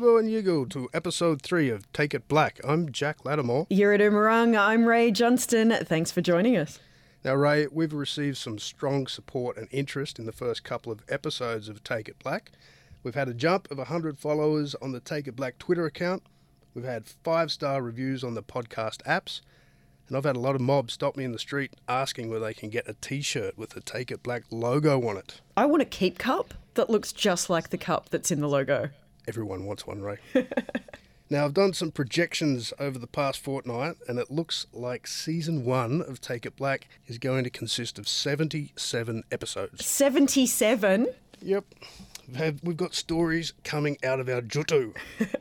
Yobo and Yigo to episode three of Take It Black. I'm Jack Latimore. You're at. I'm Rae Johnston. Thanks for joining us. Now, Rae, we've received some strong support and interest in the first couple of episodes of Take It Black. We've had a jump of 100 followers on the Take It Black Twitter account. We've had five star reviews on the podcast apps. And I've had a lot of mobs stop me in the street asking where they can get a t shirt with the Take It Black logo on it. I want a keep cup that looks just like the cup that's in the logo. Everyone wants one, Rae. now, I've done some projections over the past fortnight, and it looks like season one of Take It Black is going to consist of 77 episodes. 77? Yep. We've, we've got stories coming out of our jutu.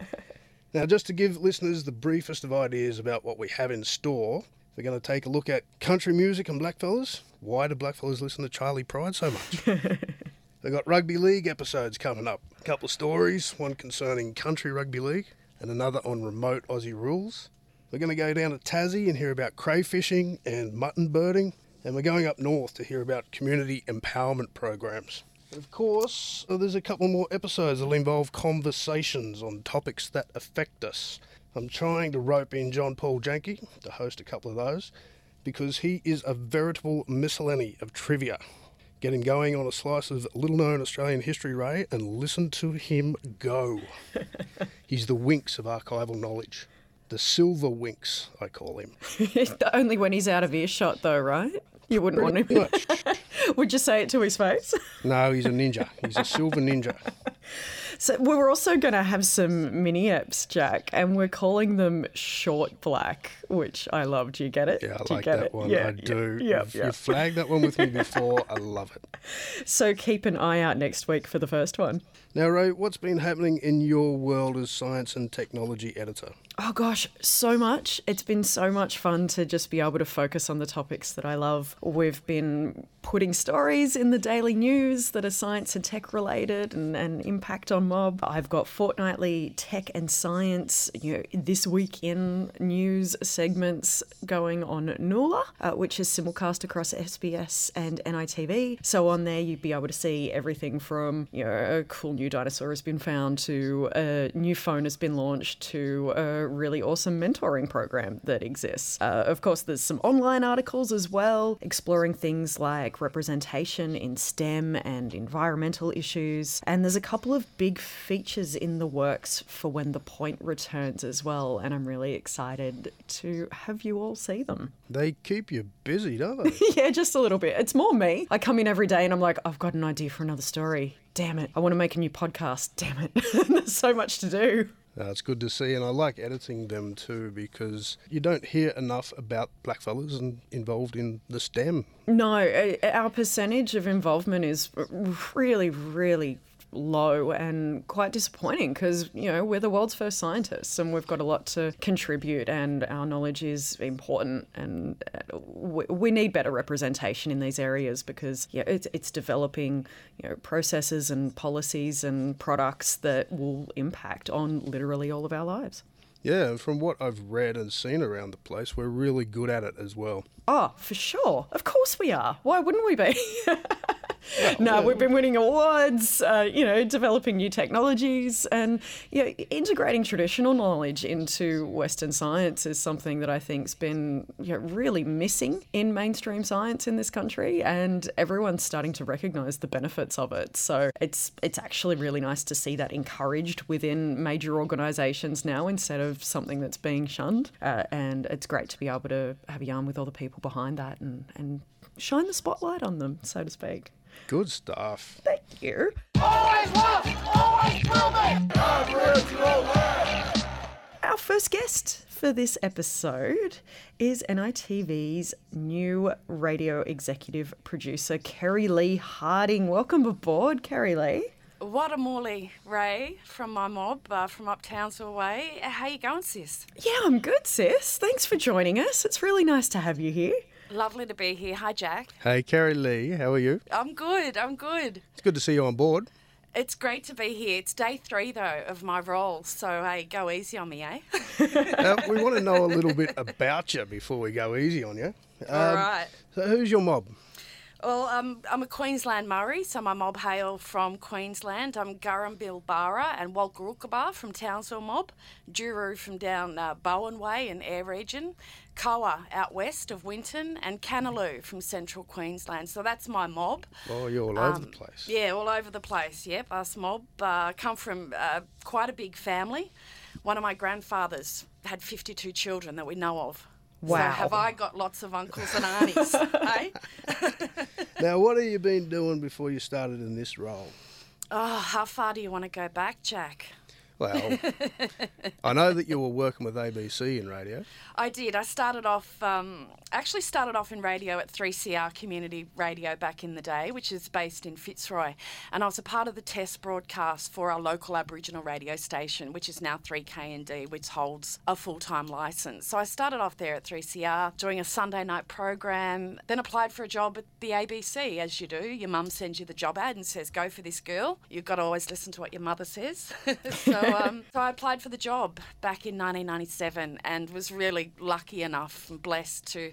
now, just to give listeners the briefest of ideas about what we have in store, we're going to take a look at country music and blackfellas. Why do blackfellas listen to Charley Pride so much? We've got rugby league episodes coming up. A couple of stories, one concerning country rugby league and another on remote Aussie rules. We're going to go down to Tassie and hear about crayfishing and mutton birding. And we're going up north to hear about community empowerment programs. Of course, uh, there's a couple more episodes that'll involve conversations on topics that affect us. I'm trying to rope in John Paul Janke to host a couple of those because he is a veritable miscellany of trivia. Get him going on a slice of little known Australian history, Rae, and listen to him go. He's the winks of archival knowledge. The silver winks, I call him. Only when he's out of earshot, though, right? You wouldn't want him. Would you say it to his face? No, he's a ninja. He's a silver ninja. So we're also going to have some mini apps, Jack, and we're calling them Short Black, which I love. Do you get it? Yeah, I do like that it? one. Yeah, I do. Yeah, You've, yeah. you've flagged that one with me before. I love it. So keep an eye out next week for the first one. Now, Rae, what's been happening in your world as science and technology editor? Oh gosh, so much. It's been so much fun to just be able to focus on the topics that I love. We've been putting stories in the daily news that are science and tech related and, and impact on mob. I've got fortnightly tech and science, you know, this week in news segments going on NULA, uh, which is simulcast across SBS and NITV. So on there, you'd be able to see everything from, you know, a cool new dinosaur has been found to a new phone has been launched to a really awesome mentoring program that exists. Uh, of course, there's some online articles as well, exploring things like representation in STEM and environmental issues. And there's a couple of big features in the works for when the point returns as well. And I'm really excited to have you all see them. They keep you busy, don't they? yeah, just a little bit. It's more me. I come in every day and I'm like, I've got an idea for another story. Damn it. I want to make a new podcast. Damn it. There's so much to do. No, it's good to see, and I like editing them too because you don't hear enough about blackfellas and involved in the STEM. No, uh, our percentage of involvement is really, really low and quite disappointing because you know we're the world's first scientists and we've got a lot to contribute and our knowledge is important and uh, we, we need better representation in these areas because yeah it's, it's developing you know processes and policies and products that will impact on literally all of our lives Yeah, from what I've read and seen around the place, we're really good at it as well. Oh, for sure. Of course we are. Why wouldn't we be? no, we've been winning awards, uh, you know, developing new technologies and you know, integrating traditional knowledge into Western science is something that I think's been you know, really missing in mainstream science in this country and everyone's starting to recognize the benefits of it. So it's it's actually really nice to see that encouraged within major organizations now instead of something that's being shunned. Uh, and it's great to be able to have a yarn with all the people behind that and, and shine the spotlight on them, so to speak. Good stuff. Thank you. Always was, always will be. Our first guest for this episode is NITV's new radio executive producer, Kerry Lee Harding. Welcome aboard, Kerry Lee. What a Morley, Rae, from my mob, uh, from up Townsville way. How you going, sis? Yeah, I'm good, sis. Thanks for joining us. It's really nice to have you here. Lovely to be here. Hi, Jack. Hey, Carrie Lee, how are you? I'm good. I'm good. It's good to see you on board. It's great to be here. It's day three though of my role, so hey, go easy on me, eh? Uh, we want to know a little bit about you before we go easy on you. All right. So, who's your mob? Well, um, I'm a Queensland Murri, so my mob hail from Queensland. I'm Gurrumbil Barra and Wulgurukaba from Townsville mob, Juru from down uh, Bowen Way in Ayr region, Koa out west of Winton, and Canaloo from central Queensland. So that's my mob. Oh, you're all over the Um, place. Yeah, all over the place. Yep, us mob uh, come from uh, quite a big family. One of my grandfathers had 52 children that we know of. Wow. So have I got lots of uncles and aunties? eh? Now, what have you been doing before you started in this role? Oh, how far do you want to go back, Jack? Well, I know that you were working with ABC in radio. I did. I started off, um, actually started off in radio at 3CR Community Radio back in the day, which is based in Fitzroy. And I was a part of the test broadcast for our local Aboriginal radio station, which is now 3KND, which holds a full time licence. So I started off there at 3CR doing a Sunday night program, then applied for a job at the ABC, as you do. Your mum sends you the job ad and says, go for this girl. You've got to always listen to what your mother says. so, um, so I applied for the job back in 1997 and was really lucky enough and blessed to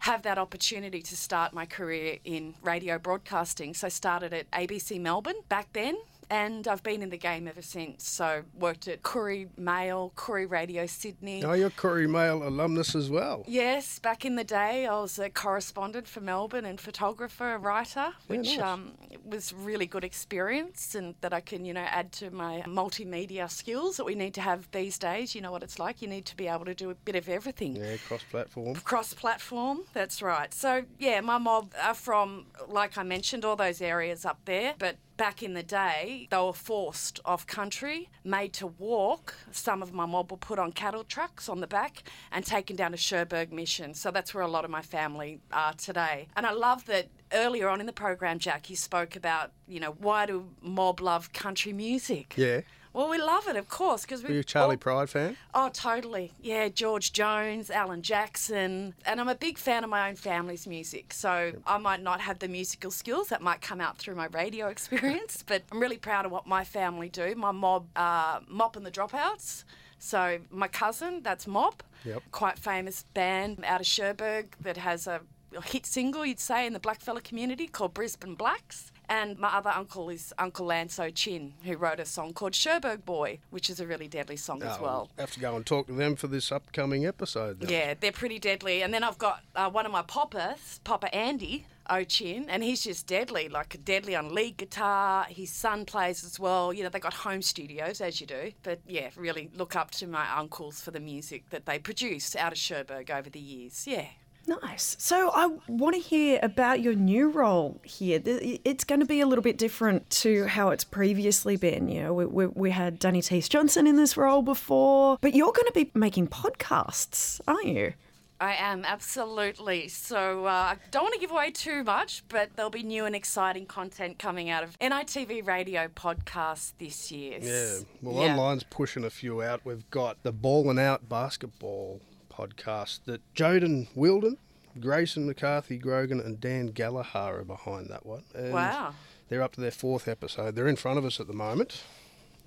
have that opportunity to start my career in radio broadcasting. So I started at ABC Melbourne back then. And I've been in the game ever since. So worked at Koori Mail, Koori Radio Sydney. Oh, you're Koori Mail alumnus as well. Yes, back in the day, I was a correspondent for Melbourne and photographer, writer, which nice. um, was really good experience, and that I can, you know, add to my multimedia skills that we need to have these days. You know what it's like; you need to be able to do a bit of everything. Yeah, cross-platform. Cross platform, that's right. So, yeah, my mob are from, like I mentioned, all those areas up there. But back in the day, they were forced off country, made to walk. Some of my mob were put on cattle trucks on the back and taken down to Cherbourg Mission. So that's where a lot of my family are today. And I love that earlier on in the program, Jack, you spoke about, you know, why do mob love country music? Yeah. Well, we love it, of course, because we. Are you a Charley all- Pride fan? Oh, totally. Yeah, George Jones, Alan Jackson. And I'm a big fan of my own family's music. So I might not have the musical skills that might come out through my radio experience, but I'm really proud of what my family do. My mob, uh, Mop and the Dropouts. So my cousin, that's Mop. Yep. Quite famous band out of Cherbourg that has a hit single, you'd say, in the blackfella community called Brisbane Blacks. And my other uncle is Uncle Lanso Chin, who wrote a song called Cherbourg Boy, which is a really deadly song as Oh, well. Have to go and talk to them for this upcoming episode. Then. Yeah, they're pretty deadly. And then I've got uh, one of my poppers, Papa Andy Ochin, and he's just deadly, like deadly on lead guitar. His son plays as well. You know, they got home studios, as you do. But yeah, really look up to my uncles for the music that they produce out of Cherbourg over the years. Yeah. Nice. So I want to hear about your new role here. It's going to be a little bit different to how it's previously been. You know, we, we, we had Danny Teece Johnson in this role before, but you're going to be making podcasts, aren't you? I am, absolutely. So uh, I don't want to give away too much, but there'll be new and exciting content coming out of NITV Radio podcast this year. Yeah. Well, Yeah. online's pushing a few out. We've got the Ballin' Out Basketball podcast that Joden Wilden, Grayson McCarthy Grogan, and Dan Gallagher are behind that one. And Wow. They're up to their fourth episode. They're in front of us at the moment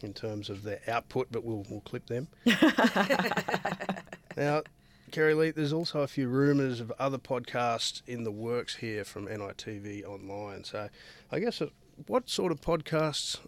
in terms of their output, but we'll, we'll clip them. now, Kerry Lee, there's also a few rumours of other podcasts in the works here from NITV Online. So, I guess uh, what sort of podcasts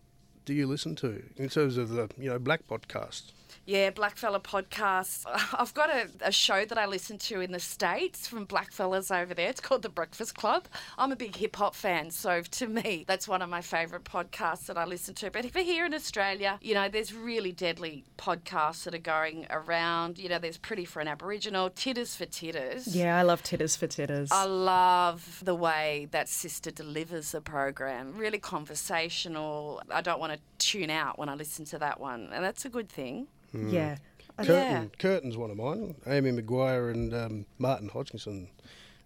do you listen to in terms of the you know black podcasts? Yeah, Blackfella podcast. I've got a, a show that I listen to in the States from Blackfellas over there. It's called The Breakfast Club. I'm a big hip hop fan, so to me, that's one of my favourite podcasts that I listen to. But if you're here in Australia, you know, there's really deadly podcasts that are going around. You know, there's Pretty for an Aboriginal, Tiddas for Tiddas. Yeah, I love tiddas for tiddas. I love the way that sister delivers the program. Really conversational. I don't want to tune out when I listen to that one, and that's a good thing. Yeah. I- Curtain, Yeah. Curtain's one of mine. Amy McQuire and um, Martin Hodgkinson.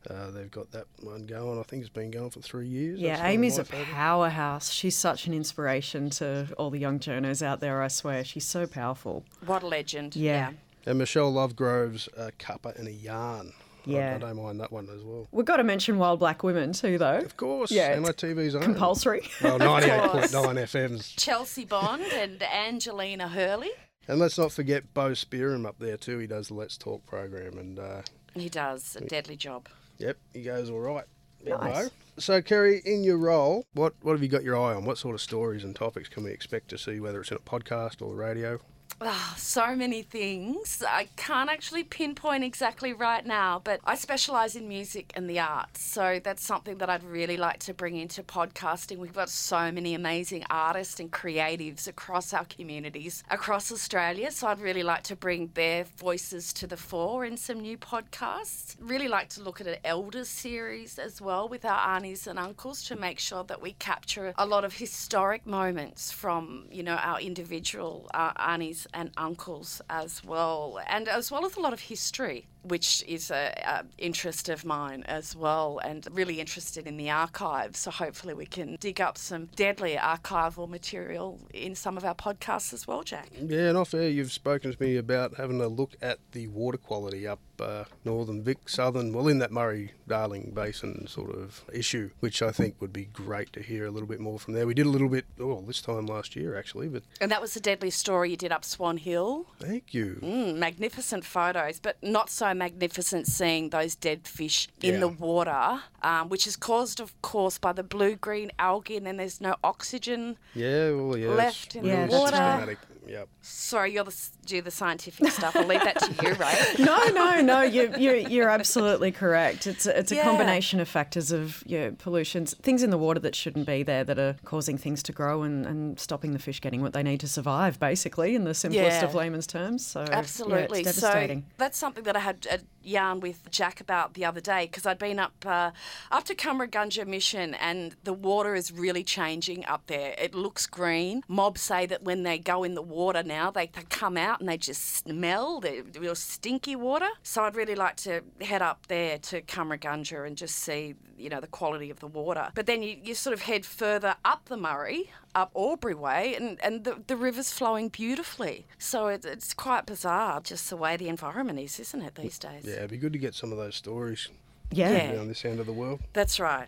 Uh, they've got that one going. I think it's been going for three years. Yeah, one Amy's a favourites. powerhouse. She's such an inspiration to all the young journos out there, I swear. She's so powerful. What a legend. Yeah. And Michelle Lovegrove's a cuppa and a yarn. Yeah. I, don't mind that one as well. We've got to mention Wild Black Women too, though. Of course, Yeah, yeah, it's NITV's own. Compulsory. Well, 98.9 FM's. Chelsea Bond and Angelina Hurley. And let's not forget Bo Spearim up there too. He does the Let's Talk program, and uh, He does a deadly job. yep, he goes all right. Nice. So, Kerry, in your role, what, what have you got your eye on? What sort of stories and topics can we expect to see, whether it's in a podcast or the radio? Ah, so many things. I can't actually pinpoint exactly right now, but I specialise in music and the arts. So that's something that I'd really like to bring into podcasting. We've got so many amazing artists and creatives across our communities across Australia. So I'd really like to bring their voices to the fore in some new podcasts. Really like to look at an elders series as well with our aunties and uncles to make sure that we capture a lot of historic moments from, you know, our individual uh, aunties and uncles as well, and as well as a lot of history which is a, a, interest of mine as well, and really interested in the archives. So hopefully we can dig up some deadly archival material in some of our podcasts as well, Jack. Yeah, and off air, you've spoken to me about having a look at the water quality up uh, northern Vic, southern, well, in that Murray Darling Basin sort of issue, which I think would be great to hear a little bit more from there. We did a little bit, oh, this time last year actually, but and that was the deadly story you did up Swan Hill. Thank you. Mm, magnificent photos, but not so magnificent seeing those dead fish in Yeah. the water, um, which is caused, of course, by the blue green algae, and then there's no oxygen. Yeah, well, yeah. Left it's in the water. systematic. Yep. Sorry, you're the do the scientific stuff. I'll leave that to you, right? No, no, no. You, you, you're absolutely correct. It's a, it's a Yeah. combination of factors of yeah, pollutions, things in the water that shouldn't be there that are causing things to grow and, and stopping the fish getting what they need to survive, basically, in the simplest Yeah. of layman's terms. So yeah, Absolutely. it's so that's something that I had a yarn with Jack about the other day because I'd been up uh, up to Cummeragunja Mission and the water is really changing up there. It looks green. Mobs say that when they go in the water now, they, they come out and they just smell the real stinky water. So I'd really like to head up there to Cummeragunja and just see, you know, the quality of the water. But then you, you sort of head further up the Murray, up Albury Way, and, and the, the river's flowing beautifully. So it, it's quite bizarre just the way the environment is, isn't it, these days? Yeah, it'd be good to get some of those stories Yeah, Yeah. down this end of the world. That's right.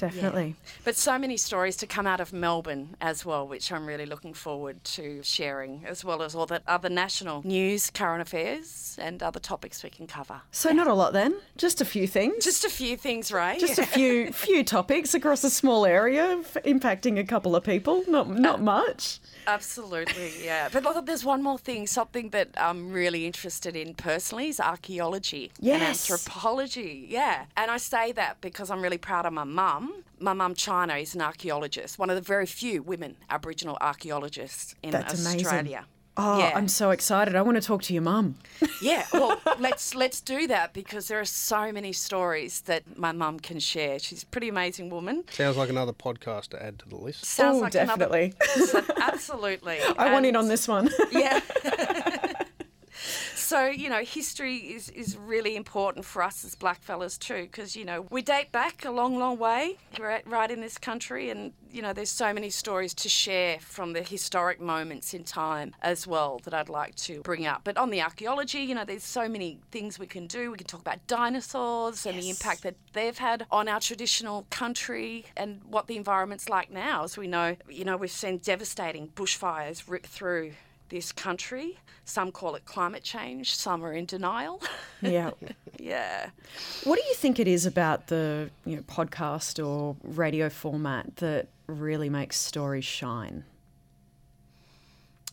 Definitely. But so many stories to come out of Melbourne as well, which I'm really looking forward to sharing, as well as all the other national news, current affairs, and other topics we can cover. So not a lot then, just a few things. Just a few things, right? just a few few topics across a small area, impacting a couple of people. Not not uh, much. Absolutely, yeah. But look, there's one more thing, something that I'm really interested in personally is archaeology and anthropology. Yeah. And I say that because I'm really proud of my mum. My mum, China, is an archaeologist, one of the very few women Aboriginal archaeologists in That's amazing. Oh, yeah. I'm so excited! I want to talk to your mum. Yeah, well, let's let's do that because there are so many stories that my mum can share. She's a pretty amazing woman. Sounds like another podcast to add to the list. Sounds Oh, like definitely. another. Absolutely. I want in on this one. Yeah. So, you know, history is, is really important for us as blackfellas too, because, you know, we date back a long, long way right, right in this country. And, you know, there's so many stories to share from the historic moments in time as well that I'd like to bring up. But on the archaeology, you know, there's so many things we can do. We can talk about dinosaurs and the impact that they've had on our traditional country and what the environment's like now. As we know, you know, we've seen devastating bushfires rip through this country. Some call it climate change, some are in denial. yeah. yeah. What do you think it is about the you know, podcast or radio format that really makes stories shine?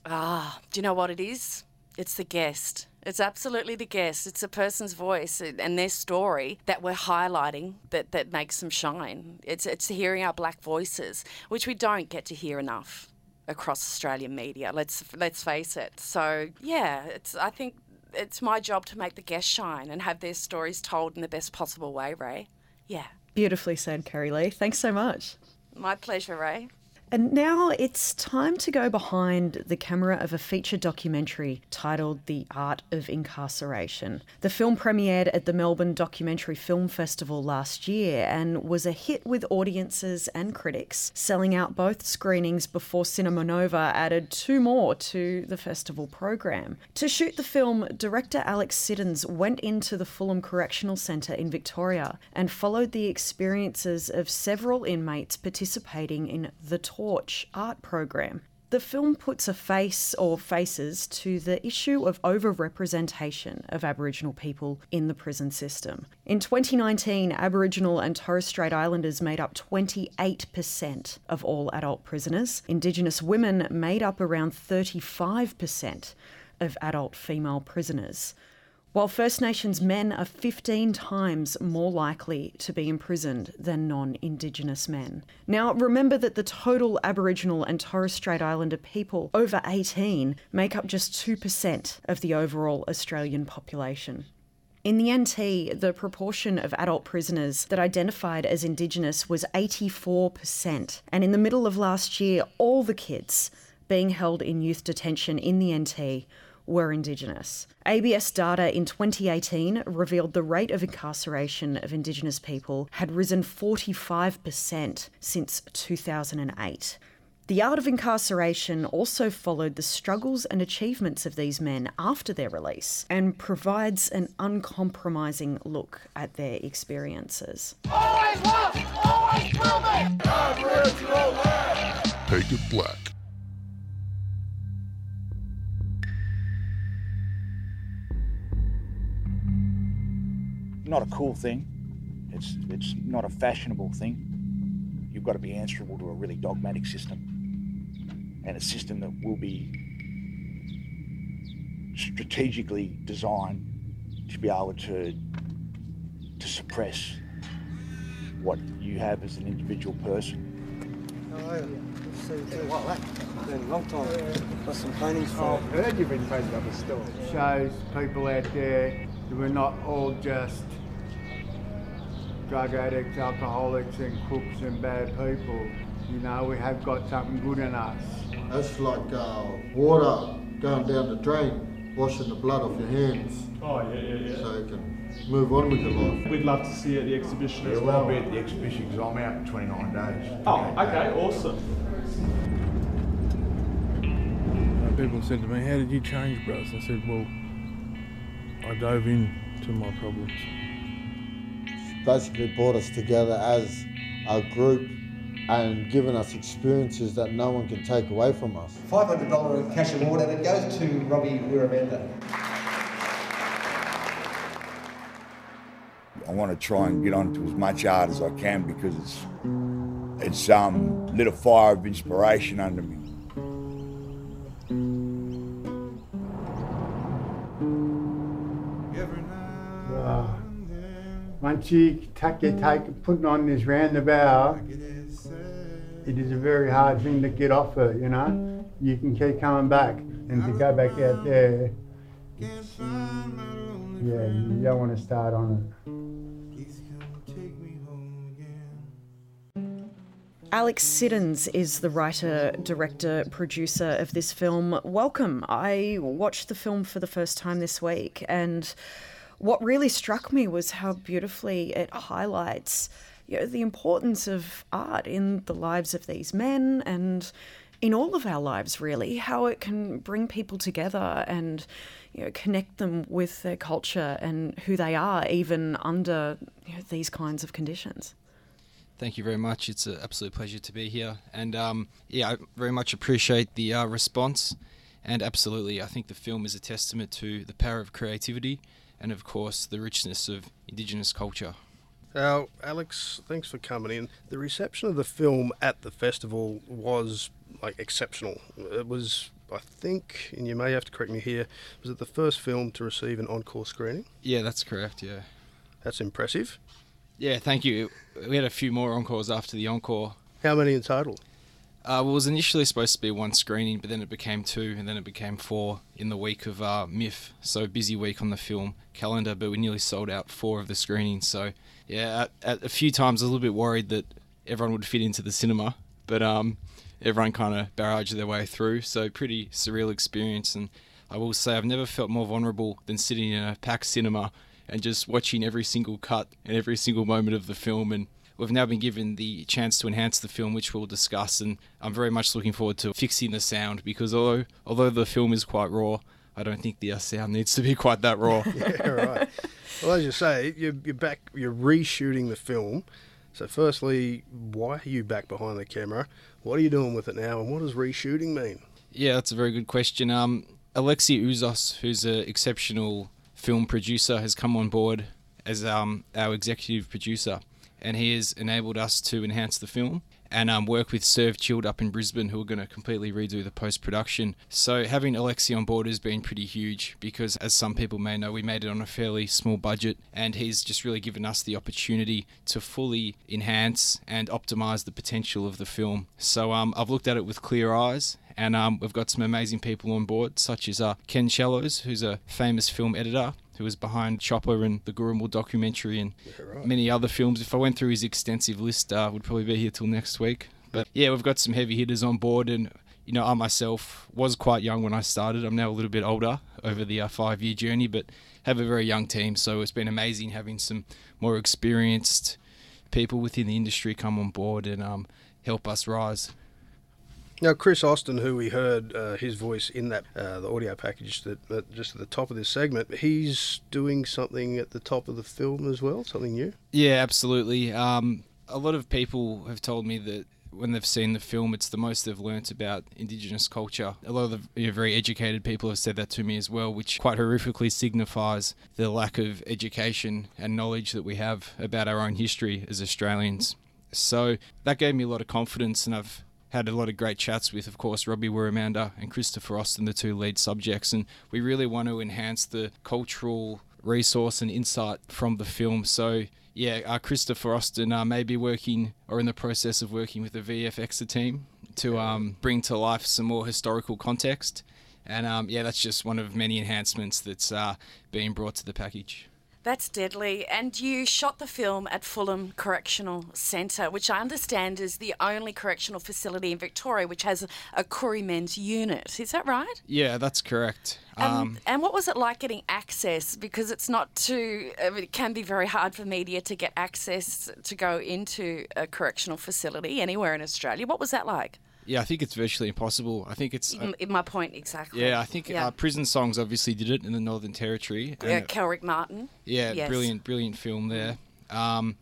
Ah, do you know what it is? It's the guest. It's absolutely the guest. It's a person's voice and their story that we're highlighting that, that makes them shine. It's, it's hearing our black voices, which we don't get to hear enough across Australian media. Let's let's face it. So yeah, it's I think it's my job to make the guests shine and have their stories told in the best possible way, Rae. Yeah. Beautifully said, Kerry Lee. Thanks so much. My pleasure, Rae. And now it's time to go behind the camera of a feature documentary titled The Art of Incarceration. The film premiered at the Melbourne Documentary Film Festival last year and was a hit with audiences and critics, selling out both screenings before Cinema Nova added two more to the festival program. To shoot the film, director Alex Siddons went into the Fulham Correctional Centre in Victoria and followed the experiences of several inmates participating in the Torch art program. The film puts a face or faces to the issue of overrepresentation of Aboriginal people in the prison system. In 2019, Aboriginal and Torres Strait Islanders made up 28% of all adult prisoners. Indigenous women made up around 35% of adult female prisoners while First Nations men are 15 times more likely to be imprisoned than non Indigenous men. Now, remember that the total Aboriginal and Torres Strait Islander people over 18 make up just 2% of the overall Australian population. In the NT, the proportion of adult prisoners that identified as Indigenous was 84%. And in the middle of last year, all the kids being held in youth detention in the NT were Indigenous. ABS data in 2018 revealed the rate of incarceration of Indigenous people had risen 45% since 2008. The art of incarceration also followed the struggles and achievements of these men after their release and provides an uncompromising look at their experiences. Always was, always will be. Take it black. Not a cool thing. It's it's not a fashionable thing. You've got to be answerable to a really dogmatic system, and a system that will be strategically designed to be able to to suppress what you have as an individual person. Oh, long time. Got some paintings for I've heard you've been putting up a store. Shows people out there that we're not all just drug addicts, alcoholics and crooks and bad people. You know, we have got something good in us. That's like uh, water going down the drain, washing the blood off your hands. Oh, yeah, yeah, yeah. So you can move on with your life. We'd love to see you at the exhibition Yeah, as well, well. I'll be at the exhibition because I'm out in 29 days. Oh, okay, awesome. Uh, people said to me, How did you change, bros? I said, Well, I dove into my problems. Basically brought us together as a group and given us experiences that no one can take away from us. $500 cash award and it goes to Robbie Wirramanda. I want to try and get onto as much art as I can because it's it's um lit a fire of inspiration under me. Once you take your take putting on this roundabout, it is a very hard thing to get off it, you know. You can keep coming back and to go back out there, yeah, you don't want to start on it. Alex Siddons is the writer, director, producer of this film. Welcome. I watched the film for the first time this week, and what really struck me was how beautifully it highlights you know, the importance of art in the lives of these men and in all of our lives, really, how it can bring people together and you know, connect them with their culture and who they are, even under you know, these kinds of conditions. Thank you very much. It's an absolute pleasure to be here. And um, yeah, I very much appreciate the uh, response. And absolutely, I think the film is a testament to the power of creativity and, of course, the richness of Indigenous culture. Now, Alex, thanks for coming in. The reception of the film at the festival was like exceptional. It was, I think, and you may have to correct me here, was it the first film to receive an encore screening? Yeah, that's correct. Yeah. That's impressive. Yeah, thank you. We had a few more encores after the encore. How many in total? Uh, it was initially supposed to be one screening, but then it became two, and then it became four in the week of uh, MIF. So busy week on the film calendar, but we nearly sold out four of the screenings. So yeah, at, at a few times I was a little bit worried that everyone would fit into the cinema, but um, everyone kind of barraged their way through. So pretty surreal experience, and I will say I've never felt more vulnerable than sitting in a packed cinema and just watching every single cut and every single moment of the film and we've now been given the chance to enhance the film, which we'll discuss. And I'm very much looking forward to fixing the sound because although although the film is quite raw, I don't think the uh, sound needs to be quite that raw. yeah, right. Well, as you say, you're, you're back. You're reshooting the film. So, firstly, why are you back behind the camera? What are you doing with it now, and what does reshooting mean? Yeah, that's a very good question. Um, Alexi Uzos, who's an exceptional film producer, has come on board as um, our executive producer, and he has enabled us to enhance the film and um, work with Serve Chilled up in Brisbane, who are going to completely redo the post production. So having Alexi on board has been pretty huge because, as some people may know, we made it on a fairly small budget, and he's just really given us the opportunity to fully enhance and optimize the potential of the film. So um, I've looked at it with clear eyes. And um, we've got some amazing people on board, such as uh, Ken Sallows, who's a famous film editor, who was behind Chopper and the Gurrumul documentary and right. many other films. If I went through his extensive list, uh, would probably be here till next week. But yeah, we've got some heavy hitters on board, and you know, I myself was quite young when I started. I'm now a little bit older over the uh, five year journey, but have a very young team. So it's been amazing having some more experienced people within the industry come on board and um, help us rise. Now, Chris Austin, who we heard uh, his voice in that uh, the audio package that, that just at the top of this segment, he's doing something at the top of the film as well, something new. Yeah, absolutely. Um, a lot of people have told me that when they've seen the film, it's the most they've learnt about Indigenous culture. A lot of the you know, very educated people have said that to me as well, which quite horrifically signifies the lack of education and knowledge that we have about our own history as Australians. So that gave me a lot of confidence, and I've had a lot of great chats with, of course, Robbie Wirramanda and Christopher Austin, the two lead subjects, and we really want to enhance the cultural resource and insight from the film. So, yeah, uh, Christopher Austin uh, may be working or in the process of working with the VFX team to um, bring to life some more historical context. And um, yeah, that's just one of many enhancements that's uh, being brought to the package. That's deadly. And you shot the film at Fulham Correctional Centre, which I understand is the only correctional facility in Victoria which has a Koori men's unit. Is that right? Yeah, that's correct. And, Um, and what was it like getting access? Because it's not too, it can be very hard for media to get access to go into a correctional facility anywhere in Australia. What was that like? Yeah, I think it's virtually impossible. I think it's. In, in my point, exactly. yeah, I think Yeah. Uh, Prison Songs obviously did it in the Northern Territory. Yeah, Kelrick Martin. Yeah, Yes. brilliant, brilliant film there. Um,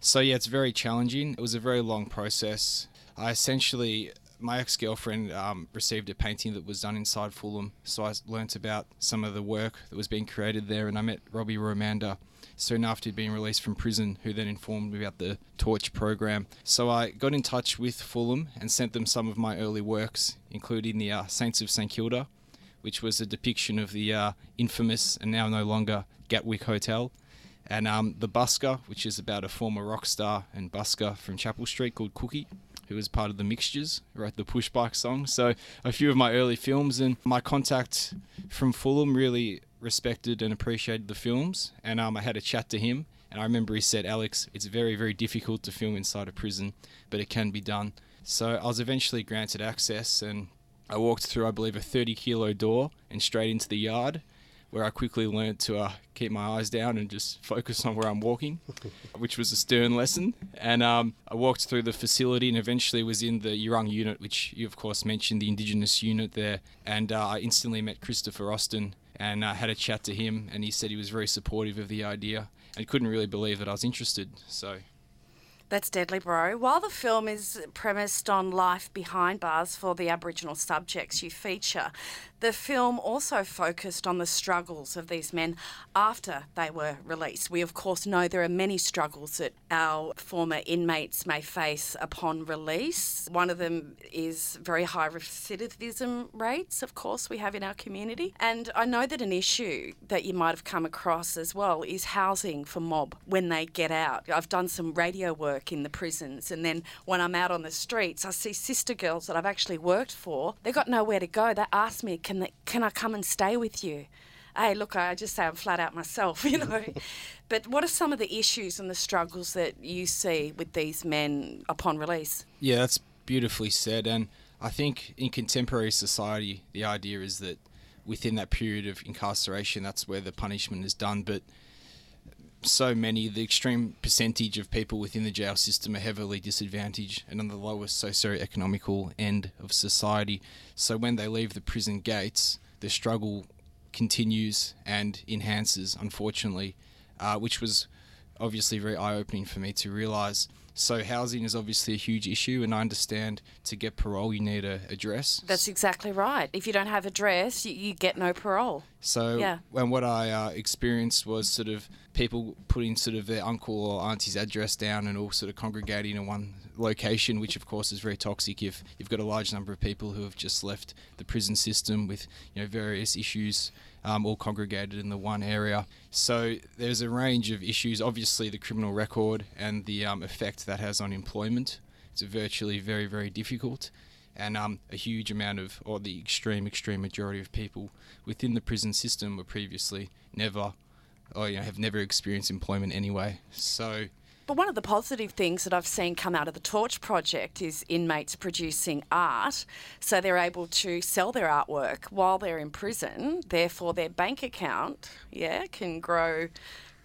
so yeah, it's very challenging. It was a very long process. I essentially, my ex-girlfriend um, received a painting that was done inside Fulham, so I learnt about some of the work that was being created there, and I met Robbie Wirramanda soon after he'd been released from prison, who then informed me about the Torch program. So I got in touch with Fulham and sent them some of my early works, including the uh, Saints of St Kilda, which was a depiction of the uh, infamous and now no longer Gatwick Hotel, and um, the Busker, which is about a former rock star and busker from Chapel Street called Cookie, who was part of the Mixtures, wrote the Push Bike song. So a few of my early films, and my contact from Fulham really respected and appreciated the films, and um, I had a chat to him. And I remember he said, Alex, it's very, very difficult to film inside a prison, but it can be done. So I was eventually granted access, and I walked through, I believe, a 30 kilo door and straight into the yard, where I quickly learned to uh, keep my eyes down and just focus on where I'm walking, which was a stern lesson. And um, I walked through the facility and eventually was in the Yurung unit, which you, of course, mentioned, the Indigenous unit there. And uh, I instantly met Christopher Austin and uh, had a chat to him, and he said he was very supportive of the idea and couldn't really believe that I was interested. So That's deadly, bro. While the film is premised on life behind bars for the Aboriginal subjects you feature, the film also focused on the struggles of these men after they were released. We, of course, know there are many struggles that our former inmates may face upon release. One of them is very high recidivism rates, of course, we have in our community. And I know that an issue that you might have come across as well is housing for mob when they get out. I've done some radio work in the prisons, and then when I'm out on the streets, I see sister girls that I've actually worked for. they've got nowhere to go. They ask me, "Can can I come and stay with you?" Hey, look, I just say I'm flat out myself, you know. but what are some of the issues and the struggles that you see with these men upon release? Yeah, that's beautifully said. And I think in contemporary society, the idea is that within that period of incarceration, that's where the punishment is done. But so many, the extreme percentage of people within the jail system are heavily disadvantaged and on the lowest socio-economical end of society. So when they leave the prison gates, the struggle continues and enhances, unfortunately, uh, which was obviously very eye-opening for me to realise. So housing is obviously a huge issue, and I understand to get parole you need a address. That's exactly right. If you don't have address, you, you get no parole. So, Yeah. and what I uh, experienced was sort of people putting sort of their uncle or auntie's address down and all sort of congregating in one location, which of course is very toxic if you've got a large number of people who have just left the prison system with you know various issues. Um, all congregated in the one area. So there's a range of issues. Obviously, the criminal record and the um, effect that has on employment. It's virtually very, very difficult and um, a huge amount of, or the extreme, extreme majority of people within the prison system were previously never, or you know, have never experienced employment anyway. So But one of the positive things that I've seen come out of the Torch Project is inmates producing art. So they're able to sell their artwork while they're in prison. Therefore, their bank account, yeah, can grow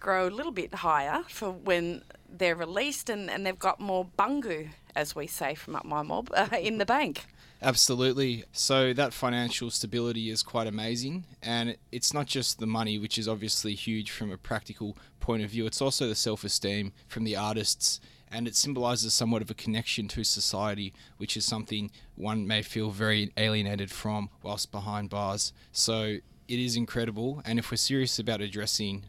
grow a little bit higher for when they're released and, and they've got more bungu, as we say from up my mob, uh, in the bank. Absolutely. So that financial stability is quite amazing, and it's not just the money, which is obviously huge from a practical point of view. It's also the self-esteem from the artists, and it symbolizes somewhat of a connection to society, which is something one may feel very alienated from whilst behind bars. So it is incredible, and if we're serious about addressing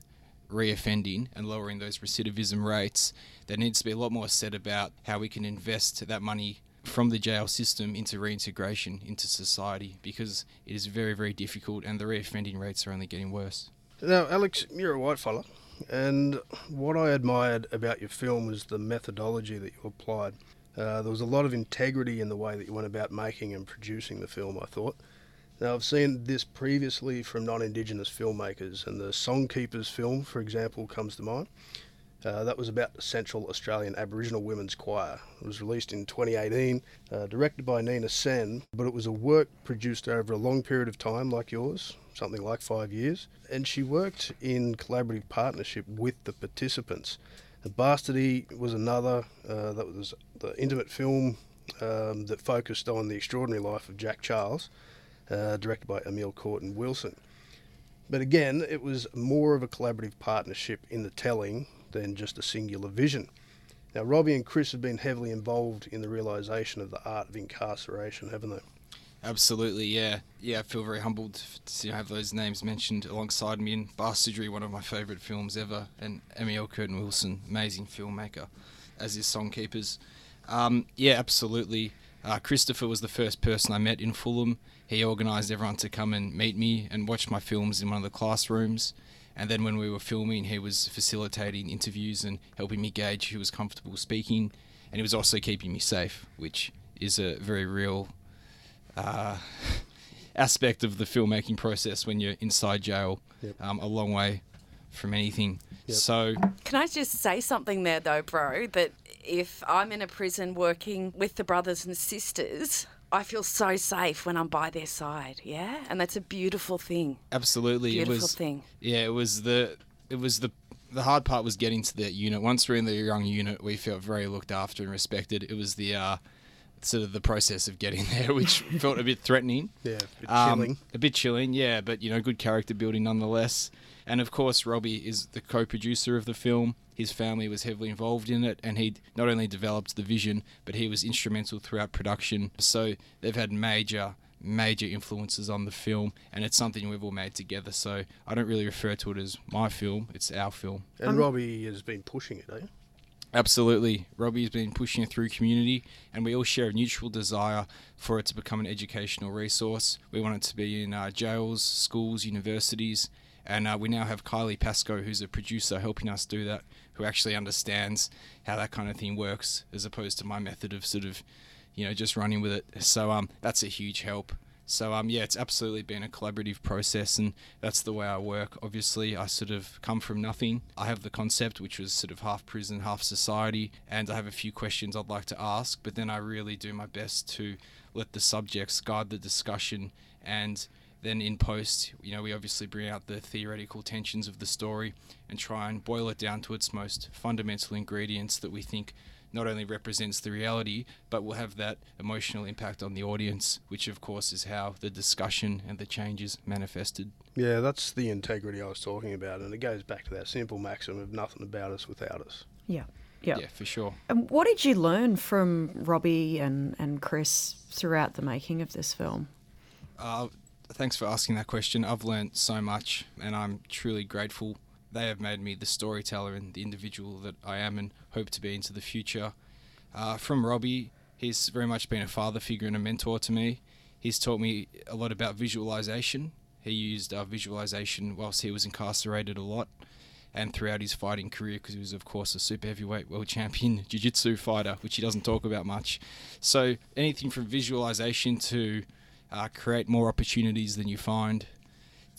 reoffending and lowering those recidivism rates, there needs to be a lot more said about how we can invest that money from the jail system into reintegration into society because it is very, very difficult and the reoffending rates are only getting worse. Now, Alex, you're a white fella, and what I admired about your film was the methodology that you applied. Uh, there was a lot of integrity in the way that you went about making and producing the film, I thought. Now, I've seen this previously from non Indigenous filmmakers, and the Songkeepers film, for example, comes to mind. Uh, that was about the Central Australian Aboriginal Women's Choir. It was released in 2018, uh, directed by Naina Sen, but it was a work produced over a long period of time, like yours, something like five years. And she worked in collaborative partnership with the participants. The Bastardy was another, uh, that was the intimate film um, that focused on the extraordinary life of Jack Charles, uh, directed by Amiel Courtin-Wilson. But again, it was more of a collaborative partnership in the telling than just a singular vision. Now, Robbie and Chris have been heavily involved in the realisation of the art of incarceration, haven't they? Absolutely, yeah. Yeah, I feel very humbled to have those names mentioned alongside me in Bastardy, one of my favourite films ever, and Amiel Courtin-Wilson, amazing filmmaker, as is Songkeepers. Um, yeah, absolutely. Uh, Christopher was the first person I met in Fulham. He organised everyone to come and meet me and watch my films in one of the classrooms. And then when we were filming, he was facilitating interviews and helping me gauge who was comfortable speaking. And he was also keeping me safe, which is a very real uh, aspect of the filmmaking process when you're inside jail, Yep. um, a long way from anything. Yep. So, Can I just say something there, though, bro? That if I'm in a prison working with the brothers and sisters, I feel so safe when I'm by their side. Yeah, and that's a beautiful thing. absolutely, Beautiful it was. thing. Yeah, it was the. It was the. The hard part was getting to that unit. Once we're in the young unit, we felt very looked after and respected. It was the uh, sort of the process of getting there, which felt a bit threatening. Yeah, a bit Um, chilling. A bit chilling, yeah, but you know, good character building nonetheless. And of course, Robbie is the co-producer of the film. His family was heavily involved in it, and he not only developed the vision, but he was instrumental throughout production. So they've had major, major influences on the film, and it's something we've all made together. So I don't really refer to it as my film; it's our film. And Robbie has been pushing it, eh? Absolutely. Robbie's been pushing it through community, and we all share a mutual desire for it to become an educational resource. We want it to be in uh, jails, schools, universities, and uh, we now have Kylie Pascoe, who's a producer, helping us do that, who actually understands how that kind of thing works, as opposed to my method of sort of, you know, just running with it. So um, that's a huge help. So um, yeah, it's absolutely been a collaborative process, and that's the way I work. Obviously, I sort of come from nothing. I have the concept, which was sort of half prison, half society, and I have a few questions I'd like to ask. But then I really do my best to let the subjects guide the discussion, and then in post, you know, we obviously bring out the theoretical tensions of the story and try and boil it down to its most fundamental ingredients that we think not only represents the reality, but will have that emotional impact on the audience, which of course is how the discussion and the changes manifested. Yeah, that's the integrity I was talking about, and it goes back to that simple maxim of nothing about us without us. Yeah. Yeah. yeah, for sure. And what did you learn from Robbie and, and Chris throughout the making of this film? Uh, thanks for asking that question. I've learned so much, and I'm truly grateful. They have made me the storyteller and the individual that I am and hope to be into the future. Uh, from Robbie, he's very much been a father figure and a mentor to me. He's taught me a lot about visualization. He used uh, visualization whilst he was incarcerated a lot and throughout his fighting career because he was, of course, a super heavyweight world champion jiu jitsu fighter, which he doesn't talk about much. So, anything from visualization to uh, create more opportunities than you find,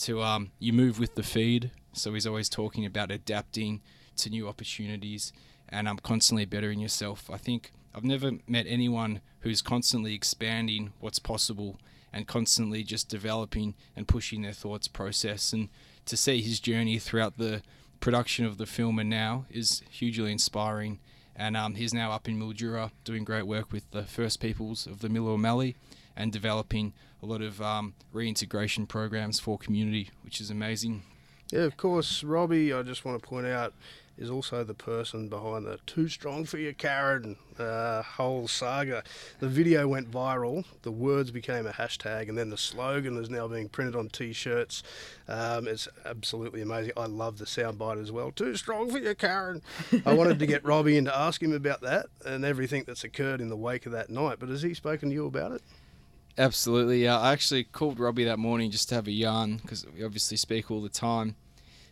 to um, you move with the feed. So, he's always talking about adapting to new opportunities and um, constantly bettering yourself. I think I've never met anyone who's constantly expanding what's possible and constantly just developing and pushing their thoughts process. And to see his journey throughout the production of the film and now is hugely inspiring. And um, he's now up in Mildura doing great work with the First Peoples of the Millewa-Mallee and developing a lot of um, reintegration programs for community, which is amazing. Yeah, of course, Robbie, I just want to point out, is also the person behind the Too Strong for You Karen uh, whole saga. The video went viral, the words became a hashtag, and then the slogan is now being printed on t shirts. Um, it's absolutely amazing. I love the soundbite as well. Too strong for you, Karen. I wanted to get Robbie in to ask him about that and everything that's occurred in the wake of that night, but has he spoken to you about it? Absolutely. Yeah, I actually called Robbie that morning just to have a yarn because we obviously speak all the time.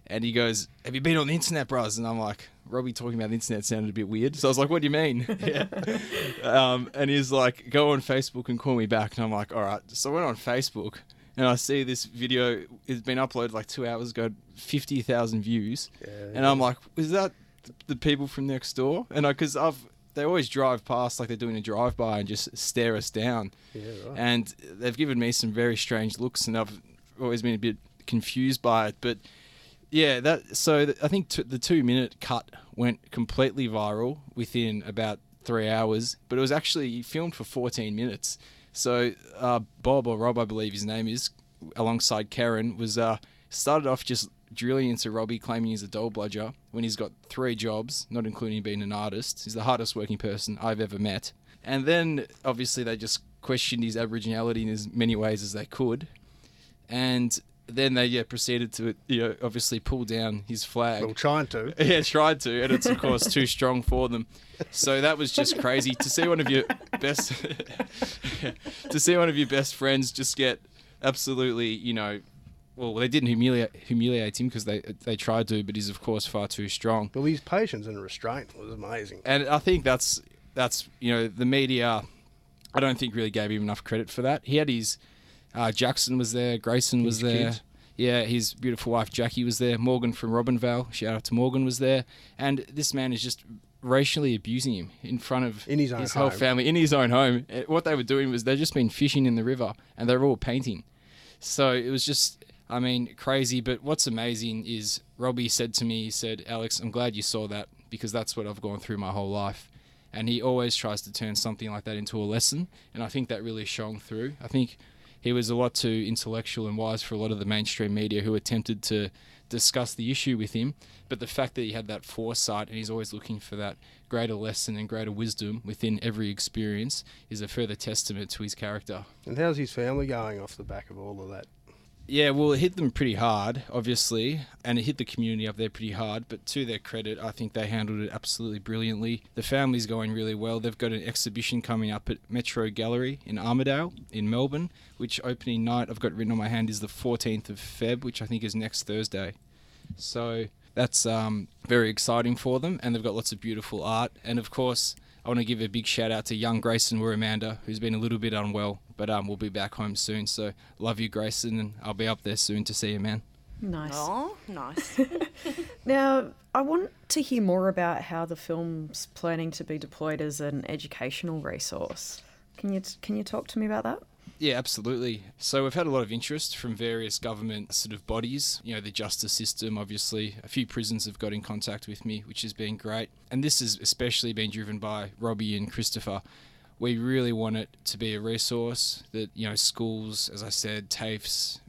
And he goes, Have you been on the internet, bros? And I'm like, Robbie talking about the internet sounded a bit weird. So I was like, What do you mean? yeah. Um, and he's like, Go on Facebook and call me back. And I'm like, All right. So I went on Facebook and I see this video, it's been uploaded like two hours ago, 50,000 views. Yeah, and I'm like, Is that the people from next door? And I, because I've, they always drive past like they're doing a drive by and just stare us down. Yeah, right. And they've given me some very strange looks, and I've always been a bit confused by it. But yeah, that so th- I think t- the two minute cut went completely viral within about three hours, but it was actually filmed for 14 minutes. So uh, Bob or Rob, I believe his name is, alongside Karen, was uh, started off just drilling into Robbie, claiming he's a dole bludger when he's got three jobs, not including being an artist. He's the hardest working person I've ever met. And then obviously they just questioned his Aboriginality in as many ways as they could. And then they yeah proceeded to you know obviously pull down his flag. Well, trying to. Yeah, tried to, and it's of course too strong for them. So that was just crazy to see one of your best to see one of your best friends just get absolutely you know. Well, they didn't humiliate humiliate him because they they tried to, but he's of course far too strong. Well, his patience and restraint was amazing. And I think that's that's you know the media. I don't think really gave him enough credit for that. He had his uh, Jackson was there, Grayson was His there. kids. Yeah, his beautiful wife Jackie was there. Morgan from Robinvale, shout out to Morgan, was there. And this man is just racially abusing him in front of In his own whole family, in his own home. Uh, What they were doing was they'd just been fishing in the river and they were all painting. So it was just, I mean, crazy. But what's amazing is Robbie said to me, he said, Alex, I'm glad you saw that because that's what I've gone through my whole life. And he always tries to turn something like that into a lesson. And I think that really shone through. I think he was a lot too intellectual and wise for a lot of the mainstream media who attempted to discuss the issue with him. But the fact that he had that foresight and he's always looking for that greater lesson and greater wisdom within every experience is a further testament to his character. And how's his family going off the back of all of that? Yeah, well, it hit them pretty hard, obviously, and it hit the community up there pretty hard. But to their credit, I think they handled it absolutely brilliantly. The family's going really well. They've got an exhibition coming up at Metro Gallery in Armadale, in Melbourne, which opening night I've got written on my hand is the 14th of Feb, which I think is next Thursday. So that's um, very exciting for them, and they've got lots of beautiful art. And of course, I want to give a big shout out to young Grayson Wirramanda, who's been a little bit unwell, but um, we'll be back home soon. So love you, Grayson, and I'll be up there soon to see you, man. Nice. Oh, nice. Now, I want to hear more about how the film's planning to be deployed as an educational resource. Can you can you talk to me about that? Yeah, absolutely. So we've had a lot of interest from various government sort of bodies, you know, the justice system, obviously. A few prisons have got in contact with me, which has been great. And this has especially been driven by Robbie and Christopher. We really want it to be a resource that, you know, schools, as I said, TAFEs,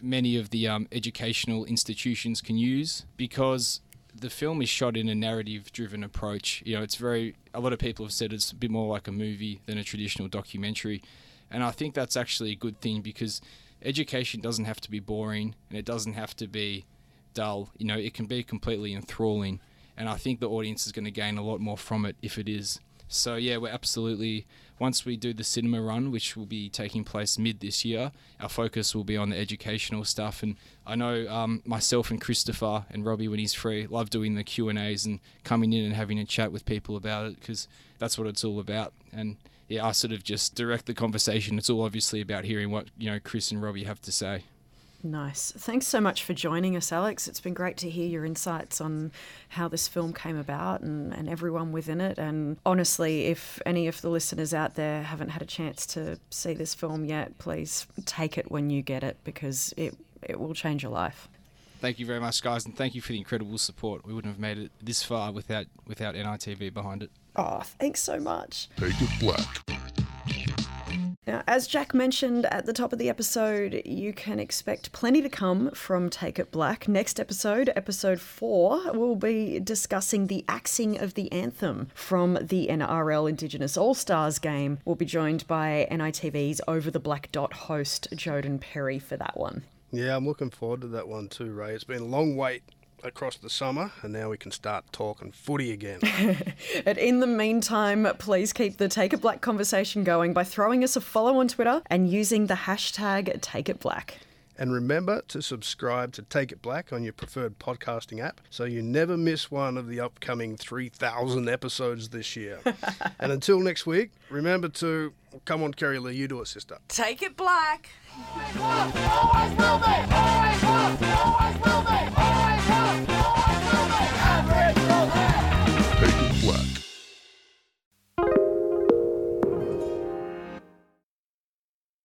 many of the um, educational institutions can use because the film is shot in a narrative driven approach. You know, it's very, a lot of people have said it's a bit more like a movie than a traditional documentary. And I think that's actually a good thing because education doesn't have to be boring and it doesn't have to be dull. You know, it can be completely enthralling. And I think the audience is going to gain a lot more from it if it is. So yeah, we're absolutely once we do the cinema run, which will be taking place mid this year, our focus will be on the educational stuff. And I know um, myself and Christopher and Robbie, when he's free, love doing the Q and A's and coming in and having a chat with people about it because that's what it's all about. And yeah, I sort of just direct the conversation. It's all obviously about hearing what you know Chris and Robbie have to say. Nice. Thanks so much for joining us, Alex. It's been great to hear your insights on how this film came about and, and everyone within it. And honestly, if any of the listeners out there haven't had a chance to see this film yet, please take it when you get it because it, it will change your life. Thank you very much, guys, and thank you for the incredible support. We wouldn't have made it this far without without NITV behind it. Oh, thanks so much. Take it black. Now, as Jack mentioned at the top of the episode, you can expect plenty to come from Take It Black. Next episode, episode four, we'll be discussing the axing of the anthem from the NRL Indigenous All Stars game. We'll be joined by NITV's Over the Black Dot host, Joden Perry, for that one. Yeah, I'm looking forward to that one too, Rae. It's been a long wait across the summer, and now we can start talking footy again. and in the meantime, please keep the Take It Black conversation going by throwing us a follow on Twitter and using the hashtag Take It Black. And remember to subscribe to Take It Black on your preferred podcasting app so you never miss one of the upcoming 3,000 episodes this year. and until next week, remember to come on, Kerry Lee, you do it, sister. Take it black. Always will be.